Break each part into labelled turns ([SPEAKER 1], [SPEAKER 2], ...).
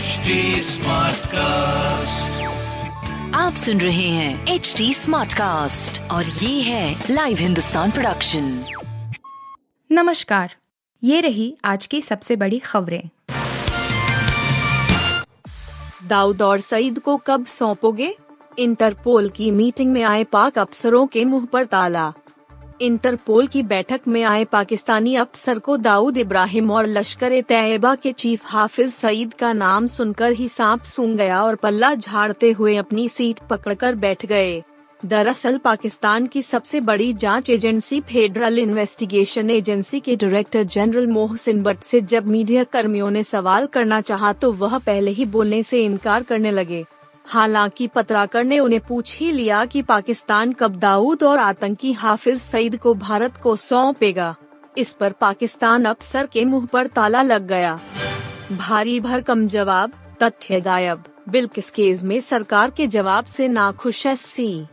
[SPEAKER 1] HD cast
[SPEAKER 2] आप सुन रहे हैं एच डी स्मार्ट कास्ट और ये है लाइव हिंदुस्तान प्रोडक्शन
[SPEAKER 3] नमस्कार। ये रही आज की सबसे बड़ी खबरें।
[SPEAKER 4] दाऊद और सईद को कब सौंपोगे? इंटरपोल की मीटिंग में आए पाक अफसरों के मुँह पर ताला। इंटरपोल की बैठक में आए पाकिस्तानी अफसर को दाऊद इब्राहिम और लश्कर तैयबा के चीफ हाफिज सईद का नाम सुनकर ही सांप सूंघ गया और पल्ला झाड़ते हुए अपनी सीट पकड़कर बैठ गए। दरअसल पाकिस्तान की सबसे बड़ी जाँच एजेंसी फेडरल इन्वेस्टिगेशन एजेंसी के डायरेक्टर जनरल मोहसिन भट्ट से जब मीडिया कर्मियों ने सवाल करना चाहा तो वह पहले ही बोलने से इनकार करने लगे। हालाँकि पत्राकर ने उन्हें पूछ ही लिया कि पाकिस्तान कब दाऊद और आतंकी हाफिज सईद को भारत को सौंपेगा। इस पर पाकिस्तान अफसर के मुँह पर ताला लग गया। भारी भरकम जवाब, तथ्य गायब। बिल्किस केस में सरकार के जवाब से नाखुश S C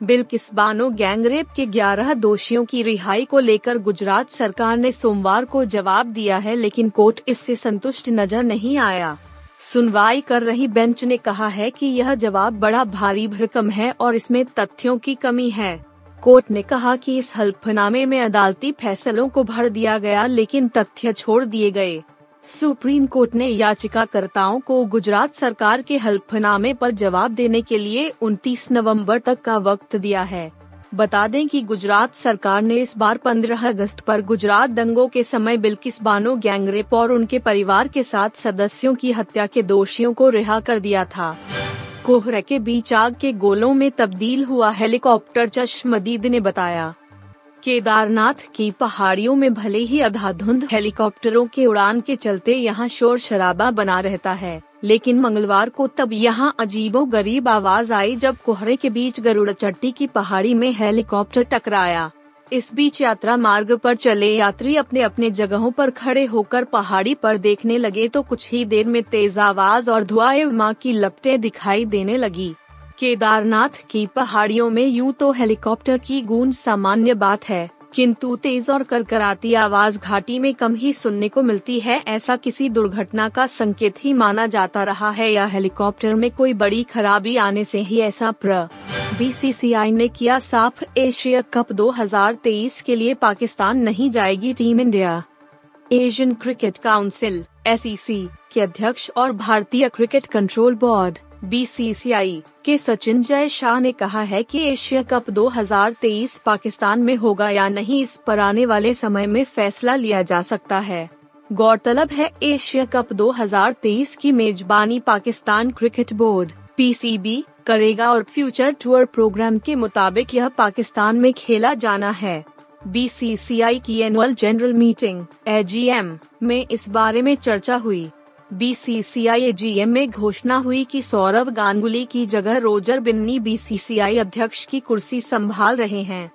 [SPEAKER 4] Bilkis Bano gangrape के 11 दोषियों की रिहाई को लेकर गुजरात सरकार ने सोमवार को जवाब दिया है, लेकिन कोर्ट इससे संतुष्ट नज़र नहीं आया। सुनवाई कर रही बेंच ने कहा है कि यह जवाब बड़ा भारी भरकम है और इसमें तथ्यों की कमी है। कोर्ट ने कहा कि इस हल्फनामे में अदालती फैसलों को भर दिया गया, लेकिन तथ्य छोड़ दिए गए। सुप्रीम कोर्ट ने याचिकाकर्ताओं को गुजरात सरकार के हल्फनामे पर जवाब देने के लिए 29 नवंबर तक का वक्त दिया है। बता दें कि गुजरात सरकार ने इस बार 15 अगस्त पर गुजरात दंगों के समय बिल्किस बानो गैंगरेप और उनके परिवार के साथ सदस्यों की हत्या के दोषियों को रिहा कर दिया था। कोहरे के बीच आग के गोलों में तब्दील हुआ हेलीकॉप्टर चश्मदीद ने बताया। केदारनाथ की पहाड़ियों में भले ही अधाधुंध हेलीकॉप्टरों के उड़ान के चलते यहाँ शोर शराबा बना रहता है। लेकिन मंगलवार को तब यहाँ अजीबो गरीब आवाज़ आई जब कोहरे के बीच गरुड़ चट्टी की पहाड़ी में हेलीकॉप्टर टकराया। इस बीच यात्रा मार्ग पर चले यात्री अपने अपने जगहों पर खड़े होकर पहाड़ी पर देखने लगे तो कुछ ही देर में तेज आवाज़ और धुआँ माँ की लपटें दिखाई देने लगी। केदारनाथ की पहाड़ियों में यूँ तो हेलीकॉप्टर की गूंज सामान्य बात है। किंतु तेज और करकराती आवाज़ घाटी में कम ही सुनने को मिलती है, ऐसा किसी दुर्घटना का संकेत ही माना जाता रहा है या हेलीकॉप्टर में कोई बड़ी खराबी आने से ही ऐसा प्र बीसीसीआई ने किया साफ़, एशिया कप 2023 के लिए पाकिस्तान नहीं जाएगी team India. Asian cricket council S के अध्यक्ष और भारतीय क्रिकेट कंट्रोल बोर्ड। बीसीसीआई के सचिन जय शाह ने कहा है कि एशिया कप 2023 पाकिस्तान में होगा या नहीं, इस पर आने वाले समय में फैसला लिया जा सकता है। गौरतलब है, एशिया कप 2023 की मेजबानी पाकिस्तान क्रिकेट बोर्ड पीसीबी करेगा और फ्यूचर टूर प्रोग्राम के मुताबिक यह पाकिस्तान में खेला जाना है। बीसीसीआई की एनुअल जनरल मीटिंग एजीएम में इस बारे में चर्चा हुई। बीसीसीआई एजीएम में घोषणा हुई कि सौरव गांगुली की जगह रोजर बिन्नी बीसीसीआई अध्यक्ष की कुर्सी संभाल रहे हैं।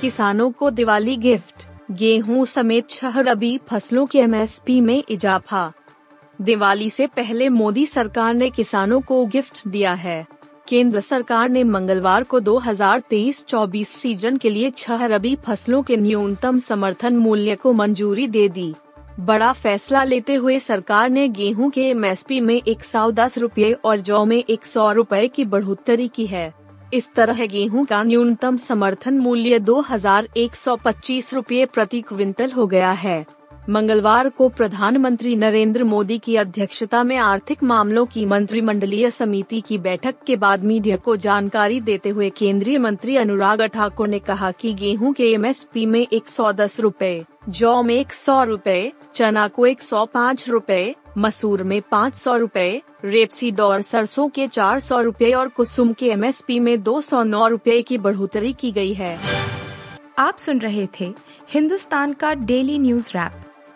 [SPEAKER 4] किसानों को दिवाली गिफ्ट, गेहूँ समेत छह रबी फ़सलों के एमएसपी में इजाफा। दिवाली से पहले मोदी सरकार ने किसानों को गिफ्ट दिया है। केंद्र सरकार ने मंगलवार को 2023-24 सीज़न के लिए छह रबी फ़सलों के न्यूनतम समर्थन मूल्य को मंजूरी दे दी। बड़ा फैसला लेते हुए सरकार ने गेहूँ के एमएसपी में एक सौ दस रूपए और जौ में एक सौ रूपए की बढ़ोतरी की है। इस तरह गेहूँ का न्यूनतम समर्थन मूल्य दो हज़ार एक सौ पच्चीस रूपए प्रति क्विंटल हो गया है। मंगलवार को प्रधानमंत्री नरेंद्र मोदी की अध्यक्षता में आर्थिक मामलों की मंत्रिमंडलीय समिति की बैठक के बाद मीडिया को जानकारी देते हुए केंद्रीय मंत्री अनुराग ठाकुर ने कहा कि गेहूँ के एमएसपी में एक सौ दस रूपए, जौ में एक सौ रूपए, चना को एक सौ पाँच रूपए, मसूर में पाँच सौ रूपए रेपसीड और सरसों के चार सौ रूपए और कुसुम के एमएसपी में दो सौ नौ रूपए की बढ़ोतरी की गई है।
[SPEAKER 3] आप सुन रहे थे हिंदुस्तान का डेली न्यूज़ रैप।